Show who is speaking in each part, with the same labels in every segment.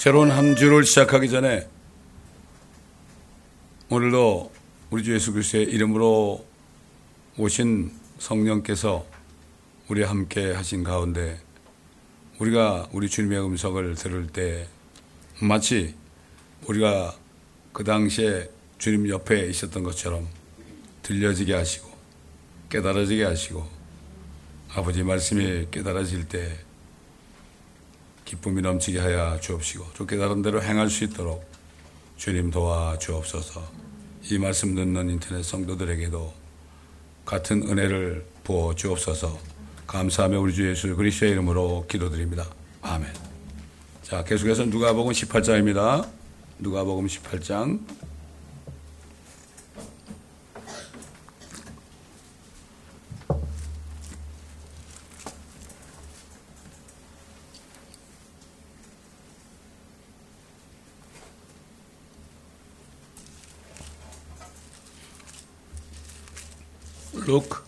Speaker 1: 새로운 한 주를 시작하기 전에 오늘도 우리 주 예수 그리스도의 이름으로 오신 성령께서 우리와 함께 하신 가운데 우리가 우리 주님의 음성을 들을 때 마치 우리가 그 당시에 주님 옆에 있었던 것처럼 들려지게 하시고 깨달아지게 하시고 아버지 말씀이 깨달아질 때 기쁨이 넘치게 하여 주옵시고 저 깨달은 대로 행할 수 있도록 주님 도와 주옵소서 이 말씀 듣는 인터넷 성도들에게도 같은 은혜를 부어 주옵소서 감사하며 우리 주 예수 그리스도의 이름으로 기도드립니다. 아멘. 자, 계속해서 누가복음 18장입니다. 누가복음 18장 Luke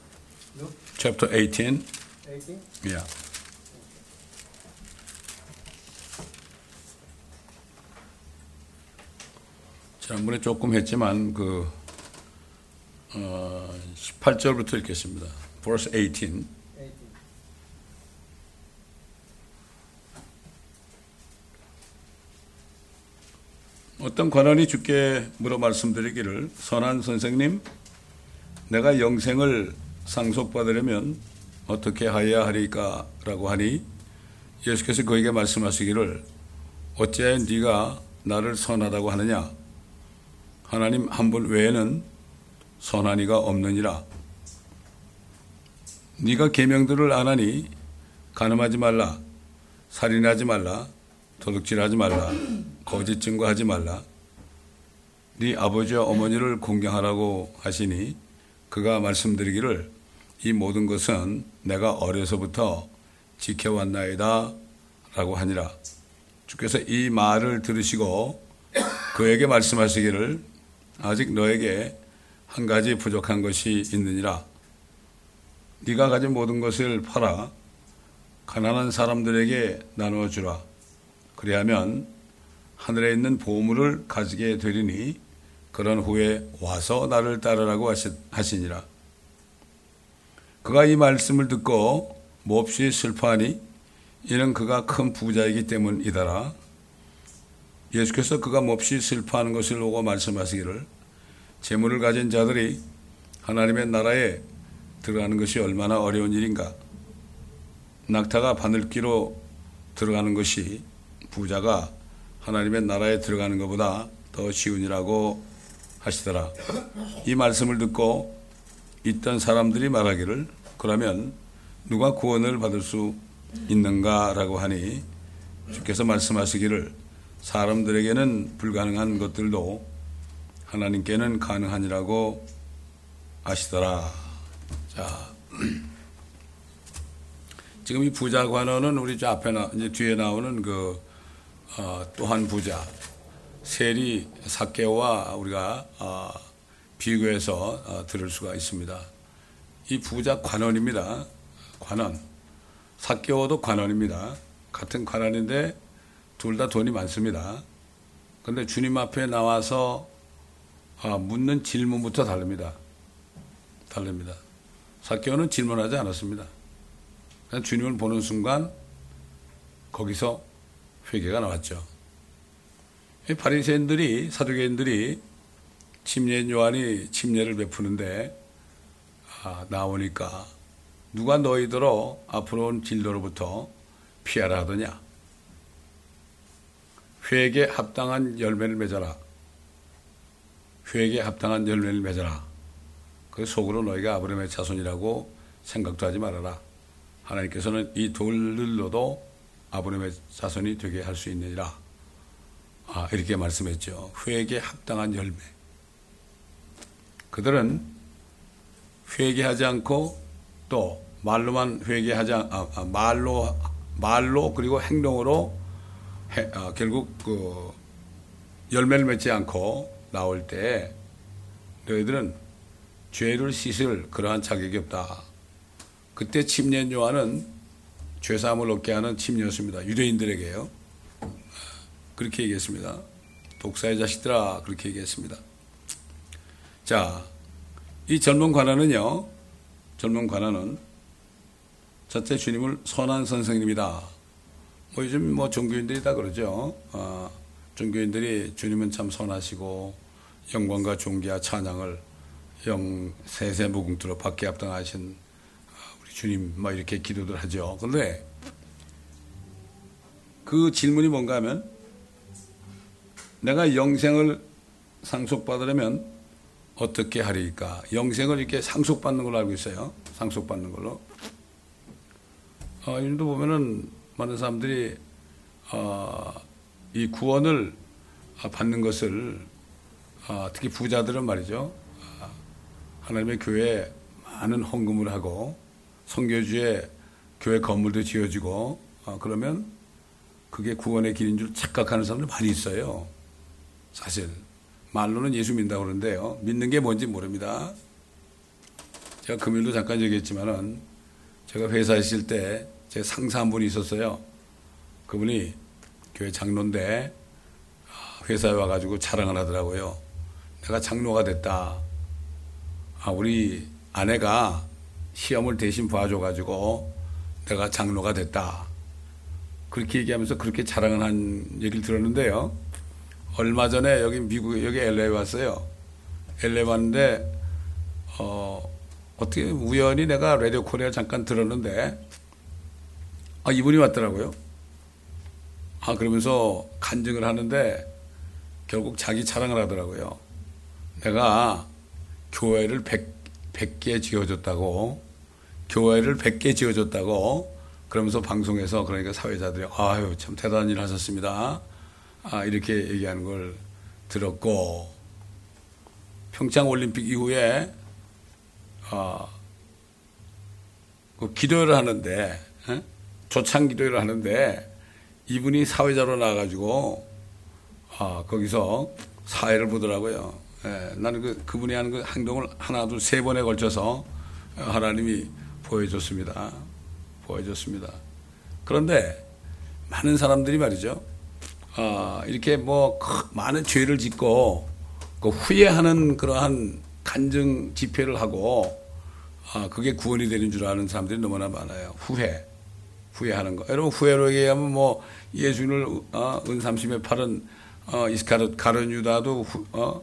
Speaker 2: Luke
Speaker 1: chapter 18.
Speaker 2: 18.
Speaker 1: Yeah. 지난번에 조금 했지만 그 어, 18절부터 읽겠습니다. verse 18.
Speaker 2: 18.
Speaker 1: 어떤 관원이 주께 물어 말씀드리기를 선한 선생님 내가 영생을 상속받으려면 어떻게 하여야 하리까? 라고 하니 예수께서 그에게 말씀하시기를 어찌하여 네가 나를 선하다고 하느냐? 하나님 한 분 외에는 선한 이가 없느니라. 네가 계명들을 안 하니 간음하지 말라, 살인하지 말라, 도둑질하지 말라, 거짓 증거하지 말라. 네 아버지와 어머니를 공경하라고 하시니 그가 말씀드리기를 이 모든 것은 내가 어려서부터 지켜왔나이다 라고 하니라. 주께서 이 말을 들으시고 그에게 말씀하시기를 아직 너에게 한 가지 부족한 것이 있느니라. 네가 가진 모든 것을 팔아 가난한 사람들에게 나누어 주라. 그리하면 하늘에 있는 보물을 가지게 되리니 그런 후에 와서 나를 따르라고 하시- 하시니라. 그가 이 말씀을 듣고 몹시 슬퍼하니 이는 그가 큰 부자이기 때문이더라. 예수께서 그가 몹시 슬퍼하는 것을 보고 말씀하시기를 재물을 가진 자들이 하나님의 나라에 들어가는 것이 얼마나 어려운 일인가. 낙타가 바늘기로 들어가는 것이 부자가 하나님의 나라에 들어가는 것보다 더 쉬운이라고 하시더라. 이 말씀을 듣고 있던 사람들이 말하기를 그러면 누가 구원을 받을 수 있는가라고 하니 주께서 말씀하시기를 사람들에게는 불가능한 것들도 하나님께는 가능하니라고 하시더라. 자, 지금 이 부자 관원은 우리 저 앞에 나 이제 뒤에 나오는 그 어, 또한 부자 세리 사케와 우리가 어, 비교해서 어, 들을 수가 있습니다. 이 부자 관원입니다. 관원. 사케오도 관원입니다. 같은 관원인데 둘 다 돈이 많습니다. 그런데 주님 앞에 나와서 아, 묻는 질문부터 다릅니다. 다릅니다. 사케오는 질문하지 않았습니다. 주님을 보는 순간 거기서 회개가 나왔죠. 이 바리새인들이 사두개인들이 침례인 요한이 침례를 베푸는데 아, 나오니까 누가 너희들어 앞으로 온 진로로부터 피하라 하더냐? 회개 합당한 열매를 맺어라. 회개 합당한 열매를 맺어라. 그 속으로 너희가 아브라함의 자손이라고 생각도 하지 말아라. 하나님께서는 이 돌들로도 아브라함의 자손이 되게 할 수 있느니라. 아, 이렇게 말씀했죠. 회개 합당한 열매. 그들은 회개하지 않고 또 말로만 회개하지 않, 아, 아, 말로 말로 그리고 행동으로 해, 아, 결국 그 열매를 맺지 않고 나올 때 너희들은 죄를 씻을 그러한 자격이 없다. 그때 침례 요한은 죄사함을 얻게 하는 침례였습니다. 유대인들에게요. 그렇게 얘기했습니다. 독사의 자식들아 그렇게 얘기했습니다. 자, 이 젊은 관원은요. 젊은 관원은 첫째 주님을 선한 선생님이다. 뭐 요즘 뭐 종교인들이 다 그러죠. 어, 종교인들이 주님은 참 선하시고 영광과 존귀와 찬양을 영 세세 무궁투로 받게 합당하신 우리 주님 뭐 이렇게 기도들 하죠. 그런데 그 질문이 뭔가 하면 내가 영생을 상속받으려면 어떻게 하리까? 영생을 이렇게 상속받는 걸로 알고 있어요. 상속받는 걸로. 어, 인도 보면은 많은 사람들이 어, 이 구원을 받는 것을 어, 특히 부자들은 말이죠. 어, 하나님의 교회에 많은 헌금을 하고 성교주에 교회 건물도 지어지고 어, 그러면 그게 구원의 길인 줄 착각하는 사람들 많이 있어요. 사실 말로는 예수 믿는다고 그러는데요. 믿는 게 뭔지 모릅니다. 제가 금요일도 잠깐 얘기했지만은 제가 회사에 있을 때 제 상사 한 분이 있었어요. 그분이 교회 장로인데 아, 회사에 와가지고 자랑을 하더라고요. 내가 장로가 됐다. 아, 우리 아내가 시험을 대신 봐줘가지고 내가 장로가 됐다. 그렇게 얘기하면서 그렇게 자랑을 한 얘기를 들었는데요. 얼마 전에 여기 미국 여기 LA 왔어요. LA 왔는데 어 어떻게 우연히 내가 라디오 코리아 잠깐 들었는데 아 이분이 왔더라고요. 아 그러면서 간증을 하는데 결국 자기 자랑을 하더라고요. 내가 교회를 100, 100개 지어줬다고 교회를 100개 지어줬다고 그러면서 방송에서 그러니까 사회자들이 아유 참 대단한 일 하셨습니다. 아, 이렇게 얘기하는 걸 들었고 평창 올림픽 이후에 아, 그 기도를 하는데 에? 조창 기도를 하는데 이분이 사회자로 나와가지고 아, 거기서 사회를 보더라고요. 예, 나는 그, 그분이 하는 그 행동을 하나, 둘, 세 번에 걸쳐서 하나님이 보여줬습니다. 보여줬습니다. 그런데 많은 사람들이 말이죠. 아, 이렇게 뭐 많은 죄를 짓고 그 후회하는 그러한 간증 집회를 하고 아, 그게 구원이 되는 줄 아는 사람들이 너무나 많아요. 후회. 후회하는 거. 여러분 후회로 얘기하면 뭐 예수를 어, 은삼심에 팔은 어, 이스카르 가론 유다도 후, 어,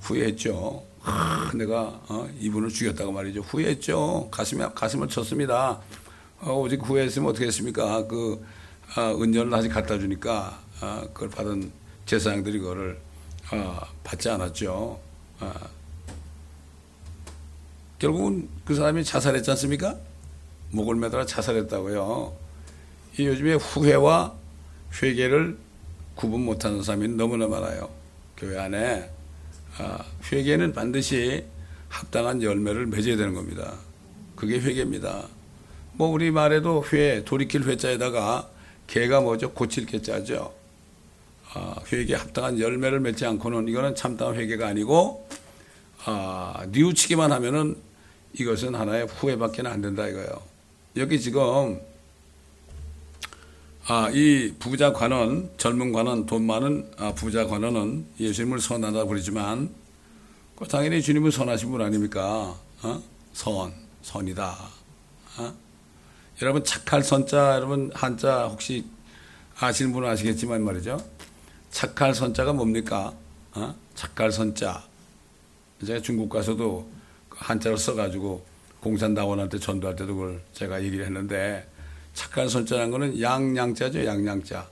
Speaker 1: 후회했죠. 아, 내가 어, 이분을 죽였다고 말이죠. 후회했죠. 가슴에 가슴을 쳤습니다. 어, 오직 후회했으면 어떻게 했습니까? 그 어, 은전을 다시 갖다 주니까 어, 그걸 받은 제사장들이 그거를 어, 받지 않았죠. 어. 결국은 그 사람이 자살했지 않습니까? 목을 매달아 자살했다고요. 이 요즘에 후회와 회개를 구분 못하는 사람이 너무나 많아요. 교회 안에 아, 회개는 반드시 합당한 열매를 맺어야 되는 겁니다. 그게 회개입니다. 뭐 우리 말에도 회 돌이킬 회자에다가 개가 뭐죠? 고칠 개자죠. 아, 회개에 합당한 열매를 맺지 않고는 이거는 참다운 회개가 아니고 아, 뉘우치기만 하면은 이것은 하나의 후회밖에 안 된다 이거예요. 여기 지금 아, 이 부자 관원, 젊은 관원, 돈 많은 아, 부자 관원은 예수님을 선하다 그러지만 그 당연히 주님은 선하신 분 아닙니까? 어? 선, 선이다. 어? 여러분 착할 선자, 여러분 한자 혹시 아시는 분은 아시겠지만 말이죠. 착할 선자가 뭡니까? 어? 착할 선자. 제가 중국 가서도 그 한자를 써가지고 공산당원한테 전도할 때도 그걸 제가 얘기를 했는데 착한 선자라는 거는 양양자죠, 양양자.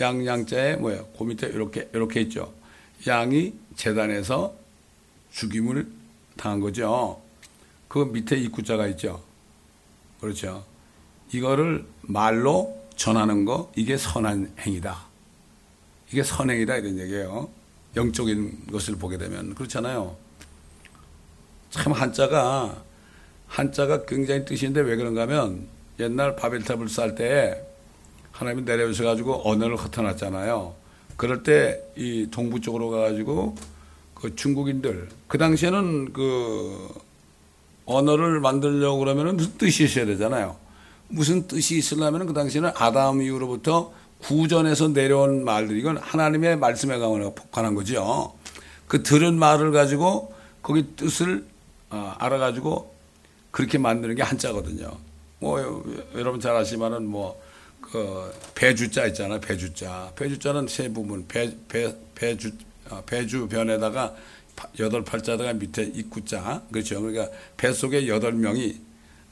Speaker 1: 양양자에 뭐예요? 그 밑에 이렇게, 이렇게 있죠. 양이 재단에서 죽임을 당한 거죠. 그 밑에 입구자가 있죠. 그렇죠. 이거를 말로 전하는 거, 이게 선한 행위다. 이게 선행이다 이런 얘기예요. 영적인 것을 보게 되면 그렇잖아요. 참 한자가 한자가 굉장히 뜻인데 왜 그런가 하면 옛날 바벨탑을 쌀때 하나님이 내려오셔 가지고 언어를 흩어놨잖아요. 그럴 때 이 동부 쪽으로 가 가지고 그 중국인들 그 당시에는 그 언어를 만들려고 그러면 무슨 뜻이 있어야 되잖아요. 무슨 뜻이 있으려면 그 당시에는 아담 이후로부터 구전에서 내려온 말들이 이건 하나님의 말씀에 관한 거죠. 그 들은 말을 가지고 거기 뜻을 어, 알아가지고 그렇게 만드는 게 한자거든요. 뭐 여러분 잘 아시지만은 뭐 그 배주자 있잖아요. 배주자. 배주자는 세 부분. 배, 배, 배주 어, 배주 변에다가 여덟 팔자다가 밑에 입구자. 그렇죠. 그러니까 배 속에 여덟 명이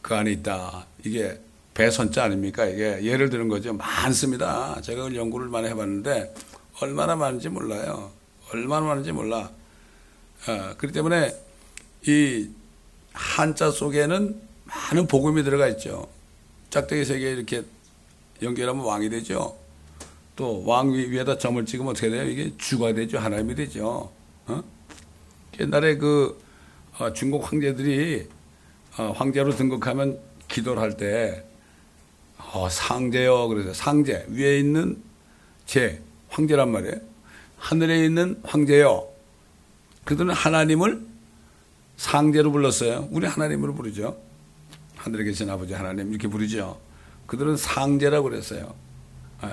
Speaker 1: 그 안에 있다. 이게 배선자 아닙니까? 이게 예를 드는 거죠. 많습니다. 제가 연구를 많이 해봤는데 얼마나 많은지 몰라요. 얼마나 많은지 몰라. 어, 그렇기 때문에 이 한자 속에는 많은 복음이 들어가 있죠. 짝대기 세개 이렇게 연결하면 왕이 되죠. 또 왕 위에다 점을 찍으면 어떻게 돼요? 이게 주가 되죠. 하나님이 되죠. 어? 옛날에 그 어, 중국 황제들이 어, 황제로 등극하면 기도를 할 때 어, 상제요. 그래서 상제 위에 있는 제 황제란 말이에요. 하늘에 있는 황제요. 그들은 하나님을 상제로 불렀어요. 우리 하나님으로 부르죠. 하늘에 계신 아버지 하나님 이렇게 부르죠. 그들은 상제라고 그랬어요. 네.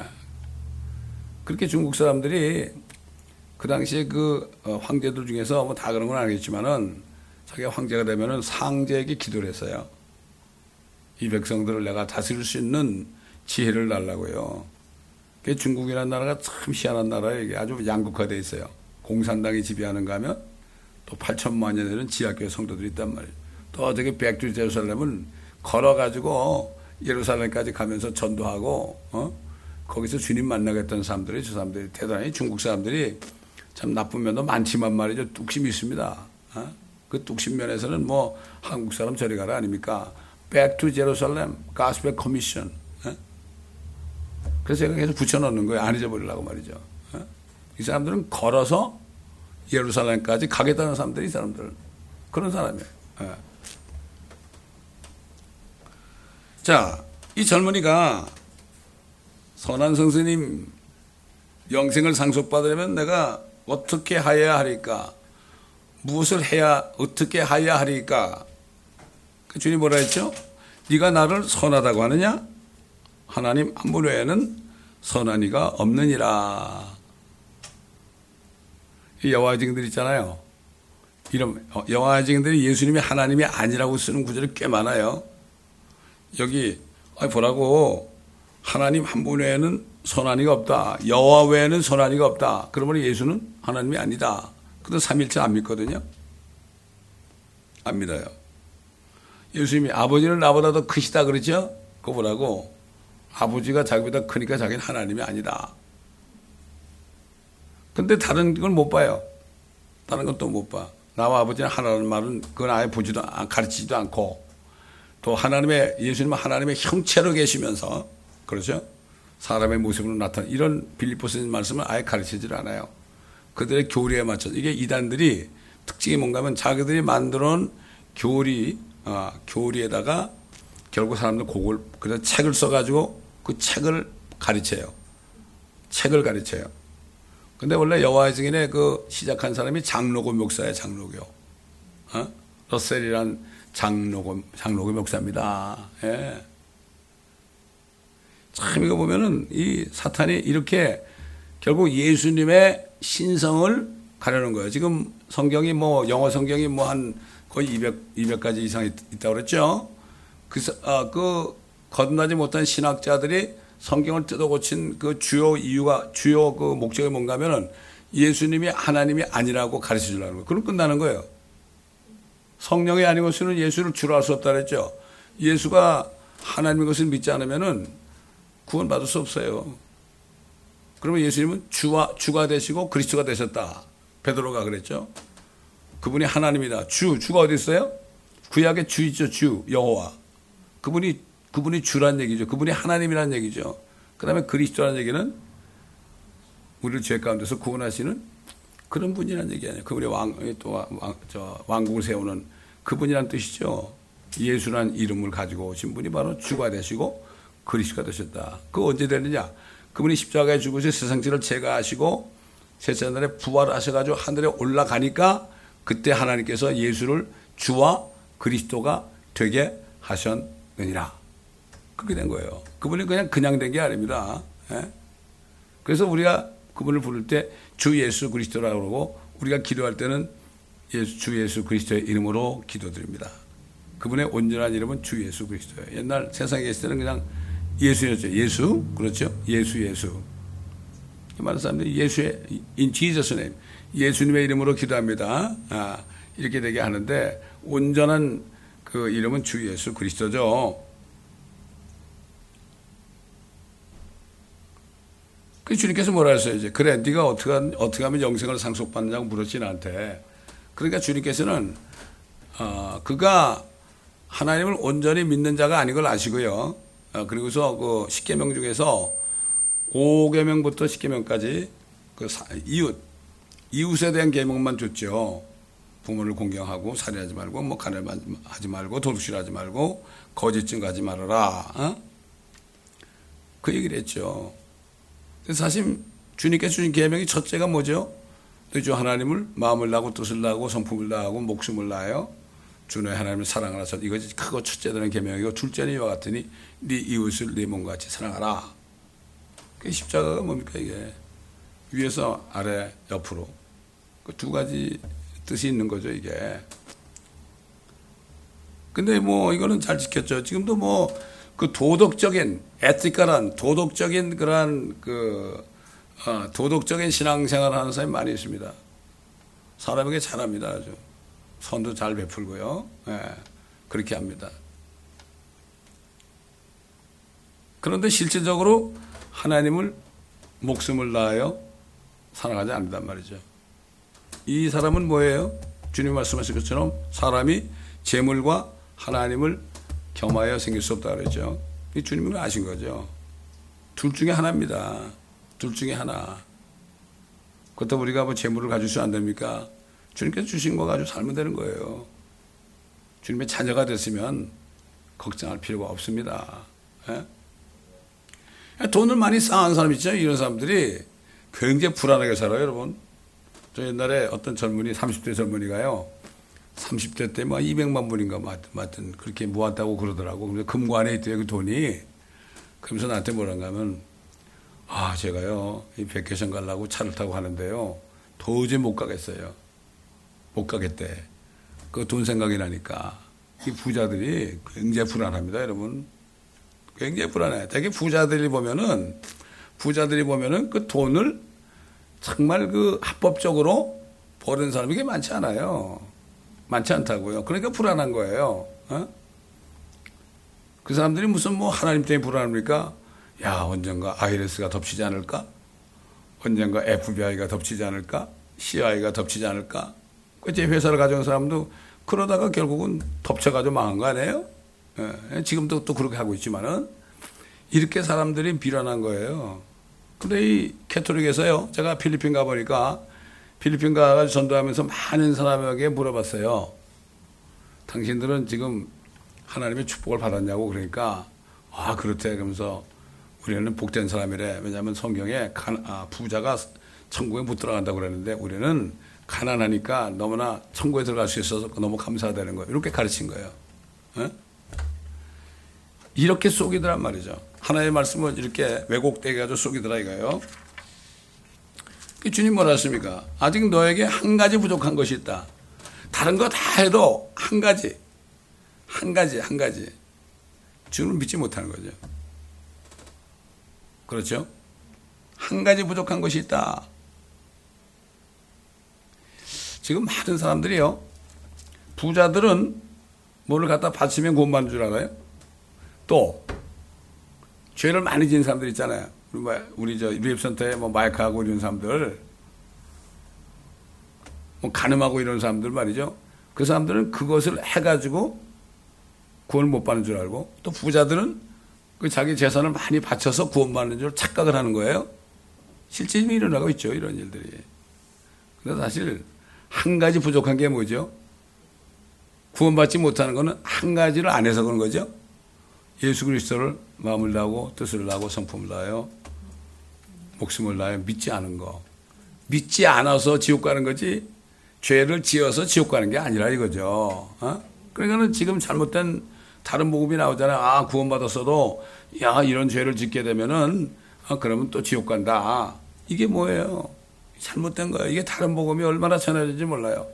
Speaker 1: 그렇게 중국 사람들이 그 당시에 그 어, 황제들 중에서 뭐 다 그런 건 아니겠지만은 자기가 황제가 되면은 상제에게 기도를 했어요. 이 백성들을 내가 다스릴 수 있는 지혜를 달라고요. 중국이라는 나라가 참 희한한 나라예요. 아주 양극화되어 있어요. 공산당이 지배하는가 하면 또 8천만 년 되는 지하교회 성도들이 있단 말이에요. 또 저기 백두 제루살렘은 걸어가지고 예루살렘까지 가면서 전도하고, 어? 거기서 주님 만나겠다는 사람들이 저 사람들이 대단히 중국 사람들이 참 나쁜 면도 많지만 말이죠. 뚝심이 있습니다. 어? 그 뚝심 면에서는 뭐 한국 사람 저리 가라 아닙니까? Back to Jerusalem, Gospel Commission. 어? 그래서 제가 계속 붙여놓는 거예요. 안 잊어버리려고 말이죠. 어? 이 사람들은 걸어서 예루살렘까지 가겠다는 사람들이 이 사람들. 그런 사람이에요. 예. 자, 이 젊은이가 선한 성스님 영생을 상속받으려면 내가 어떻게 하여야 하리까? 무엇을 해야 어떻게 하여야 하리까? 그 주님 뭐라 했죠? 네가 나를 선하다고 하느냐? 하나님 한 분 외에는 선한 이가 없느니라. 여호와 증인들 있잖아요. 이런 어, 여호와 증인들이 예수님이 하나님이 아니라고 쓰는 구절이 꽤 많아요. 여기 보라고 하나님 한 분 외에는 선한 이가 없다. 여호와 외에는 선한 이가 없다. 그러면 예수는 하나님이 아니다. 그도 삼일체 안 믿거든요. 안 믿어요. 예수님이 아버지는 나보다 더 크시다 그러죠? 그거 보라고 아버지가 자기보다 크니까 자기는 하나님이 아니다. 근데 다른 걸 못 봐요. 다른 건 또 못 봐. 나와 아버지는 하나라는 말은 그건 아예 보지도 가르치지도 않고 또 하나님의 예수님은 하나님의 형체로 계시면서 그렇죠? 사람의 모습으로 나타나 이런 빌리포스의 말씀을 아예 가르치질 않아요. 그들의 교리에 맞춰 이게 이단들이 특징이 뭔가 하면 자기들이 만들어 놓은 교리 어, 교리에다가 결국 사람들 그걸 그래서 책을 써가지고 그 책을 가르쳐요. 책을 가르쳐요. 근데 원래 여호와의 증인의 그 시작한 사람이 장로고 목사예요, 장로교. 어? 러셀이란 장로고, 장로교 목사입니다. 예. 참 이거 보면은 이 사탄이 이렇게 결국 예수님의 신성을 가려는 거예요. 지금 성경이 뭐 영어 성경이 뭐한 거의 200, 200가지 이상 있다고 그랬죠. 그, 아, 그 거듭나지 못한 신학자들이 성경을 뜯어 고친 그 주요 이유가 주요 그 목적이 뭔가 하면은 예수님이 하나님이 아니라고 가르쳐 주려는 거예요. 그럼 끝나는 거예요. 성령이 아닌 것은 예수를 주로 할 수 없다 그랬죠. 예수가 하나님의 것을 믿지 않으면은 구원받을 수 없어요. 그러면 예수님은 주와 주가 되시고 그리스도가 되셨다. 베드로가 그랬죠. 그분이 하나님이다. 주 주가 어디 있어요? 구약의 주 있죠. 주 여호와. 그분이 그분이 주란 얘기죠. 그분이 하나님이란 얘기죠. 그 다음에 그리스도라는 얘기는 우리를 죄 가운데서 구원하시는 그런 분이란 얘기 아니에요. 그분이 왕, 또 왕, 저, 왕국을 세우는 그분이란 뜻이죠. 예수란 이름을 가지고 오신 분이 바로 주가 되시고 그리스도가 되셨다. 그 언제 되느냐? 그분이 십자가에 죽으셔 세상지를 제거하시고 셋째 날에 부활하셔가지고 하늘에 올라가니까 그때 하나님께서 예수를 주와 그리스도가 되게 하셨느니라. 그렇게 된 거예요. 그분이 그냥 그냥 된 게 아닙니다. 예? 그래서 우리가 그분을 부를 때 주 예수 그리스도라고 그러고 우리가 기도할 때는 예수, 주 예수 그리스도의 이름으로 기도드립니다. 그분의 온전한 이름은 주 예수 그리스도예요. 옛날 세상에 계실 때는 그냥 예수였죠. 예수 그렇죠. 예수 예수. 많은 사람들이 예수의 in Jesus 예수님의 이름으로 기도합니다. 아, 이렇게 되게 하는데 온전한 그 이름은 주 예수 그리스도죠. 그 주님께서 뭐라 했어요? 이제 그래, 네가 어떻게 어떻게 하면 영생을 상속받느냐고 물었지 나한테. 그러니까 주님께서는 어, 그가 하나님을 온전히 믿는 자가 아닌 걸 아시고요. 어, 그리고서 그 십계명 중에서 5계명부터 10계명까지 그 사, 이웃 이웃에 대한 계명만 줬죠. 부모를 공경하고 살인하지 말고 뭐 가늠하지 말고 도둑질하지 말고 거짓 증가하지 말아라. 어? 그 얘기를 했죠. 사실 주님께 주신 계명이 첫째가 뭐죠? 주 하나님을 마음을 나고 뜻을 나고 성품을 나고 목숨을 나요. 주의 하나님을 사랑하라서 이것이 크고 첫째되는 계명이고 둘째는 이와 같으니 네 이웃을 네 몸같이 사랑하라. 그 십자가가 뭡니까 이게 위에서 아래 옆으로 그 두 가지 뜻이 있는 거죠 이게. 근데 뭐 이거는 잘 지켰죠. 지금도 뭐 그 도덕적인 에티컬한 도덕적인 그러한 그 어, 도덕적인 신앙생활을 하는 사람이 많이 있습니다. 사람에게 잘합니다 아주 선도 잘 베풀고요. 예, 그렇게 합니다. 그런데 실제적으로 하나님을 목숨을 다하여 사랑하지 않는단 말이죠. 이 사람은 뭐예요? 주님 말씀하신 것처럼 사람이 재물과 하나님을 겸하여 생길 수 없다 그러죠. 이 주님은 아신 거죠. 둘 중에 하나입니다. 둘 중에 하나. 그렇다고 우리가 뭐 재물을 수안 됩니까? 주님께서 주신 거 가지고 살면 되는 거예요. 주님의 자녀가 됐으면 걱정할 필요가 없습니다. 예? 돈을 많이 쌓은 사람 있죠? 이런 사람들이 굉장히 불안하게 살아요, 여러분. 저 옛날에 어떤 젊은이, 30대 젊은이가요, 30대 때뭐 200만 불인가 맞든 그렇게 모았다고 그러더라고. 그래서 금관에 있대요, 그 돈이. 그러면서 나한테 뭐란가 하면, 아, 제가요, 이 백화점 가려고 차를 타고 하는데요, 도저히 못 가겠어요. 못 가겠대. 그 돈 생각이 나니까. 이 부자들이 굉장히 불안합니다, 여러분. 굉장히 불안해. 되게 부자들이 보면은, 부자들이 보면은 그 돈을 정말 그 합법적으로 버는 사람이 게 많지 않아요. 많지 않다고요. 그러니까 불안한 거예요. 어? 그 사람들이 무슨 뭐 하나님 때문에 불안합니까? 야, 언젠가 IRS가 덮치지 않을까? 언젠가 FBI가 덮치지 않을까? CIA가 덮치지 않을까? 그제 회사를 가져온 사람도 그러다가 결국은 덮쳐가지고 망한 거 아니에요? 예, 지금도 또 그렇게 하고 있지만은 이렇게 사람들이 비난한 거예요. 근데 이 캐톨릭에서요, 제가 필리핀 가보니까 필리핀 가가 전도하면서 많은 사람에게 물어봤어요. 당신들은 지금 하나님의 축복을 받았냐고 그러니까 아 그렇대. 그러면서 우리는 복된 사람이래. 왜냐하면 성경에 간, 아, 부자가 천국에 못 들어간다고 그랬는데 우리는 가난하니까 너무나 천국에 들어갈 수 있어서 너무 감사하다는 거예요. 이렇게 가르친 거예요. 에? 이렇게 속이더란 말이죠 하나의 말씀을 이렇게 왜곡되게 가지고 속이더라 이거예요 그 주님 뭐라 했습니까 아직 너에게 한 가지 부족한 것이 있다 다른 거 다 해도 한 가지 한 가지 한 가지 주님을 믿지 못하는 거죠 그렇죠? 한 가지 부족한 것이 있다. 지금 많은 사람들이요. 부자들은 뭐를 갖다 바치면 받는 줄 알아요? 또 죄를 많이 지은 사람들 있잖아요. 우리, 뭐, 우리 저 리앱센터에 뭐 마이크하고 이런 사람들 뭐 가늠하고 이런 사람들 말이죠. 그 사람들은 그것을 해가지고 구원을 못 받는 줄 알고 또 부자들은 그 자기 재산을 많이 바쳐서 구원받는 줄 착각을 하는 거예요. 실제 일어나고 있죠. 이런 일들이. 근데 사실 한 가지 부족한 게 뭐죠? 구원받지 못하는 것은 한 가지를 안 해서 그런 거죠. 예수 그리스도를 마음을 다하고 뜻을 다하고 성품을 다하여 목숨을 다하여 믿지 않은 거. 믿지 않아서 지옥 가는 거지 죄를 지어서 지옥 가는 게 아니라 이거죠. 어? 그러니까는 지금 잘못된 다른 복음이 나오잖아요. 아, 구원받았어도, 야, 이런 죄를 짓게 되면은, 어, 그러면 또 지옥 간다. 이게 뭐예요? 잘못된 거예요. 이게 다른 복음이 얼마나 전해질지 몰라요.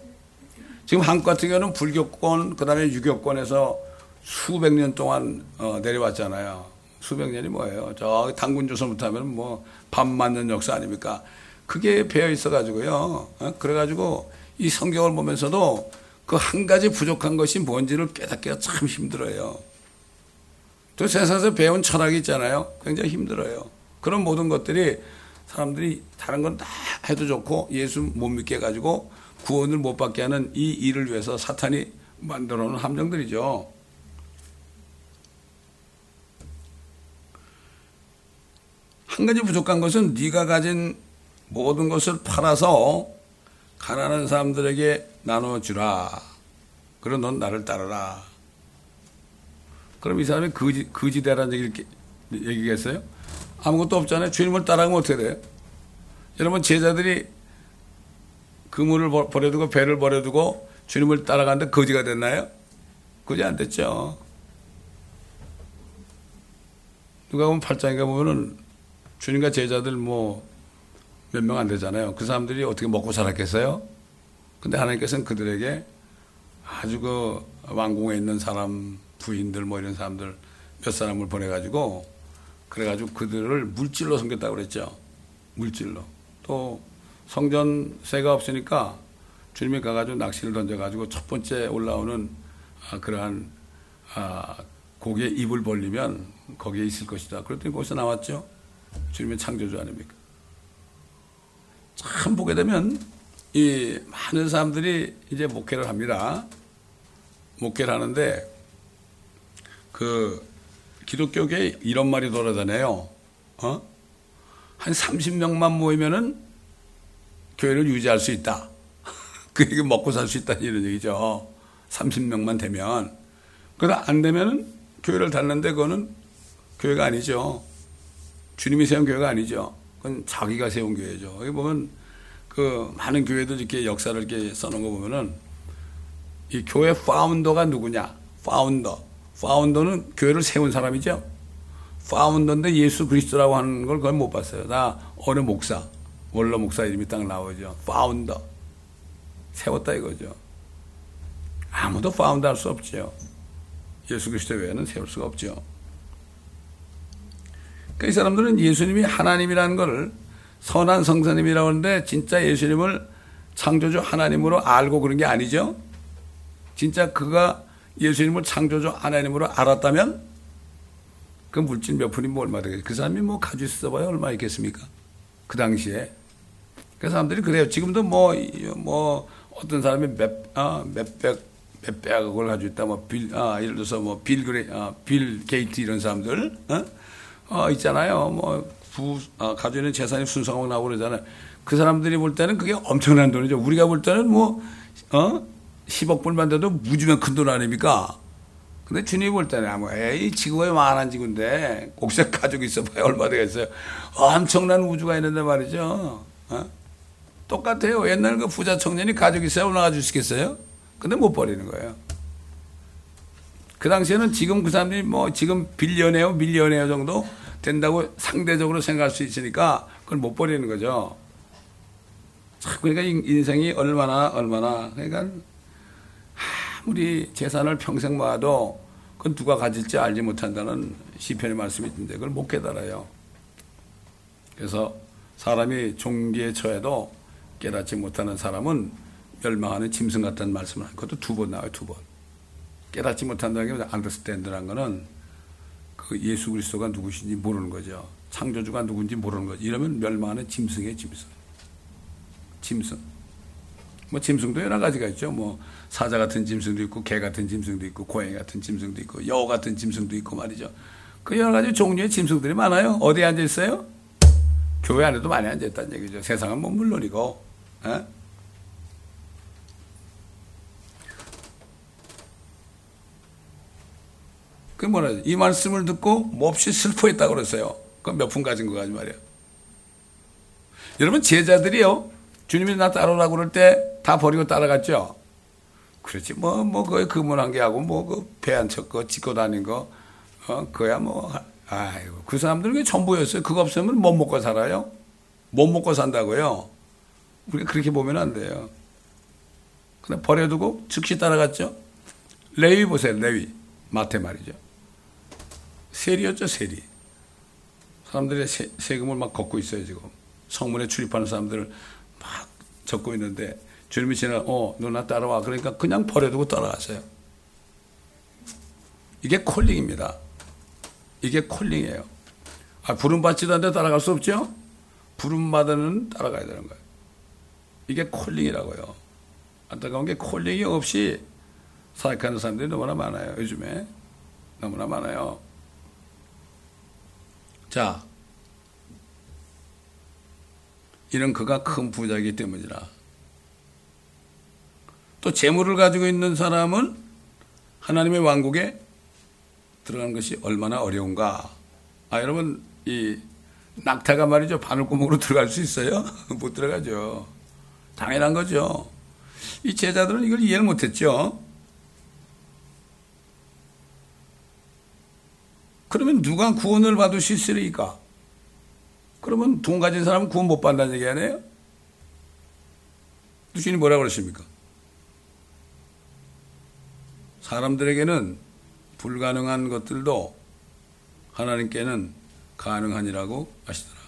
Speaker 1: 지금 한국 같은 경우는 불교권, 그 다음에 유교권에서 수백 년 동안 어, 내려왔잖아요. 수백 년이 뭐예요? 저 당군 조선부터 하면 뭐 밥 맞는 역사 아닙니까? 그게 배어 있어가지고요. 어? 그래가지고 이 성경을 보면서도 그 한 가지 부족한 것이 뭔지를 깨닫기가 참 힘들어요. 또 세상에서 배운 철학이 있잖아요. 굉장히 힘들어요. 그런 모든 것들이 사람들이 다른 건 다 해도 좋고 예수 못 믿게 해가지고 구원을 못 받게 하는 이 일을 위해서 사탄이 만들어 놓은 함정들이죠. 한 가지 부족한 것은 네가 가진 모든 것을 팔아서 가난한 사람들에게 나눠주라. 그럼 넌 나를 따르라. 그럼 이 사람이 거지, 거지대라는 얘기를 얘기겠어요? 아무것도 없잖아요. 주님을 따라가면 어떻게 돼요? 여러분, 제자들이 그물을 버려두고 배를 버려두고 주님을 따라가는데 거지가 됐나요? 거지 안 됐죠. 누가 보면 팔장에 보면은 주님과 제자들 뭐 몇 명 안 되잖아요. 그 사람들이 어떻게 먹고 살았겠어요? 근데 하나님께서는 그들에게 아주 그 왕궁에 있는 사람, 부인들 뭐 이런 사람들 몇 사람을 보내가지고 그래가지고 그들을 물질로 섬겼다고 그랬죠. 물질로. 또 성전 세가 없으니까 주님이 가가지고 낚시를 던져가지고 첫 번째 올라오는 아, 그러한 아, 고기에 입을 벌리면 거기에 있을 것이다. 그랬더니 거기서 나왔죠. 주님의 창조주 아닙니까? 참 보게 되면 이 많은 사람들이 이제 목회를 합니다. 목회를 하는데 그 기독교계 이런 말이 돌아다녀요. 어? 한 30명만 모이면은 교회를 유지할 수 있다. 그 얘기 먹고 살 수 있다 이런 얘기죠. 30명만 되면. 그러다 안 되면은 교회를 닫는데 그거는 교회가 아니죠. 주님이 세운 교회가 아니죠. 그건 자기가 세운 교회죠. 여기 보면 그 많은 교회들 이렇게 역사를 이렇게 써놓은 거 보면은 이 교회 파운더가 누구냐? 파운더. 파운더는 교회를 세운 사람이죠. 파운더인데 예수 그리스도라고 하는 걸 거의 못 봤어요. 나 어느 목사, 원로 목사 이름이 딱 나오죠. 파운더. 세웠다 이거죠. 아무도 파운더 할 수 없죠. 예수 그리스도 외에는 세울 수가 없죠. 그러니까 이 사람들은 예수님이 하나님이라는 것을 선한 성사님이라고 하는데 진짜 예수님을 창조주 하나님으로 알고 그런 게 아니죠. 진짜 그가 예수님을 창조주 하나님으로 알았다면 그 물질 몇 푼이 뭐 얼마 되겠어요. 그 사람이 뭐 가지고 있어봐야 얼마 있겠습니까? 그 당시에. 그 사람들이 그래요. 지금도 뭐, 뭐, 어떤 사람이 몇, 아, 몇백, 몇백억을 가지고 있다. 뭐, 빌, 아, 예를 들어서 뭐, 빌, 그레, 아, 빌 게이트 이런 사람들, 어? 어, 있잖아요. 뭐, 부, 아, 가지고 있는 재산이 순수하고 나오고 그러잖아요. 그 사람들이 볼 때는 그게 엄청난 돈이죠. 우리가 볼 때는 뭐, 어? 10억 불만 돼도 무지면 큰 돈 아닙니까? 근데 주님이 볼 때는 아무 에이 지구에 만한 지구인데 곡색 가지고 있어봐야 얼마 되겠어요. 엄청난 우주가 있는데 말이죠. 어? 똑같아요. 옛날 그 부자 청년이 가지고 있어야 올라가 주시겠어요? 근데 못 버리는 거예요. 그 당시에는 지금 그 사람들이 뭐 지금 빌리언에어 밀리언에어 정도 된다고 상대적으로 생각할 수 있으니까 그걸 못 버리는 거죠. 그러니까 인생이 얼마나 얼마나 그러니까 아무리 재산을 평생 모아도 그건 누가 가질지 알지 못한다는 시편의 말씀이 있는데 그걸 못 깨달아요. 그래서 사람이 종기에 처해도 깨닫지 못하는 사람은 멸망하는 짐승 같다는 말씀을 한 것도 두 번 나와요, 두 번. 깨닫지 못한다는 게 understand라는 거는 그 예수 그리스도가 누구신지 모르는 거죠. 창조주가 누군지 모르는 거죠. 이러면 멸망하는 짐승의 짐승. 짐승. 뭐 짐승도 여러 가지가 있죠. 뭐 사자 같은 짐승도 있고 개 같은 짐승도 있고 고양이 같은 짐승도 있고 여우 같은 짐승도 있고 말이죠. 그 여러 가지 종류의 짐승들이 많아요. 어디에 앉아 있어요? 교회 안에도 많이 앉아 있다는 얘기죠. 세상은 뭐 물론이고. 에? 그 뭐라 이 말씀을 듣고 몹시 슬퍼했다고 그랬어요. 그몇푼 가진 거 가지 말이야. 여러분 제자들이요. 주님이 나 따라오라고 그럴 때 다 버리고 따라갔죠. 그렇지 뭐뭐 거의 그물한 개 하고 뭐 그 배한 척거 짓고 다닌 거 어, 그야 뭐 아이고, 그 사람들은 게 전부였어요. 그거 없으면 못 먹고 살아요? 못 먹고 산다고요? 우리가 그렇게 보면 안 돼요. 그냥 버려두고 즉시 따라갔죠? 레위 보세요, 레위. 마태 말이죠. 세리였죠, 세리. 사람들이 세, 세금을 막 걷고 있어요, 지금. 성문에 출입하는 사람들을 막 적고 있는데, 주님이 지나, 어, 누나 따라와. 그러니까 그냥 버려두고 따라갔어요. 이게 콜링입니다. 이게 콜링이에요. 아, 부름 받지도 않는데 따라갈 수 없죠? 부름 받으는 따라가야 되는 거예요. 이게 콜링이라고요. 안타까운 게 콜링이 없이 사역하는 사람들이 너무나 많아요. 요즘에. 너무나 많아요. 자, 이런 그가 큰 부자이기 때문이라. 또 재물을 가지고 있는 사람은 하나님의 왕국에 들어가는 것이 얼마나 어려운가. 아, 여러분, 이 낙타가 말이죠. 바늘구멍으로 들어갈 수 있어요? 못 들어가죠. 당연한 거죠. 이 제자들은 이걸 이해를 못했죠. 그러면 누가 구원을 받을 수 있으리까? 그러면 돈 가진 사람은 구원 못 받는다는 얘기 아니에요? 주님이 뭐라고 그러십니까? 사람들에게는 불가능한 것들도 하나님께는 가능하니라고 하시더라.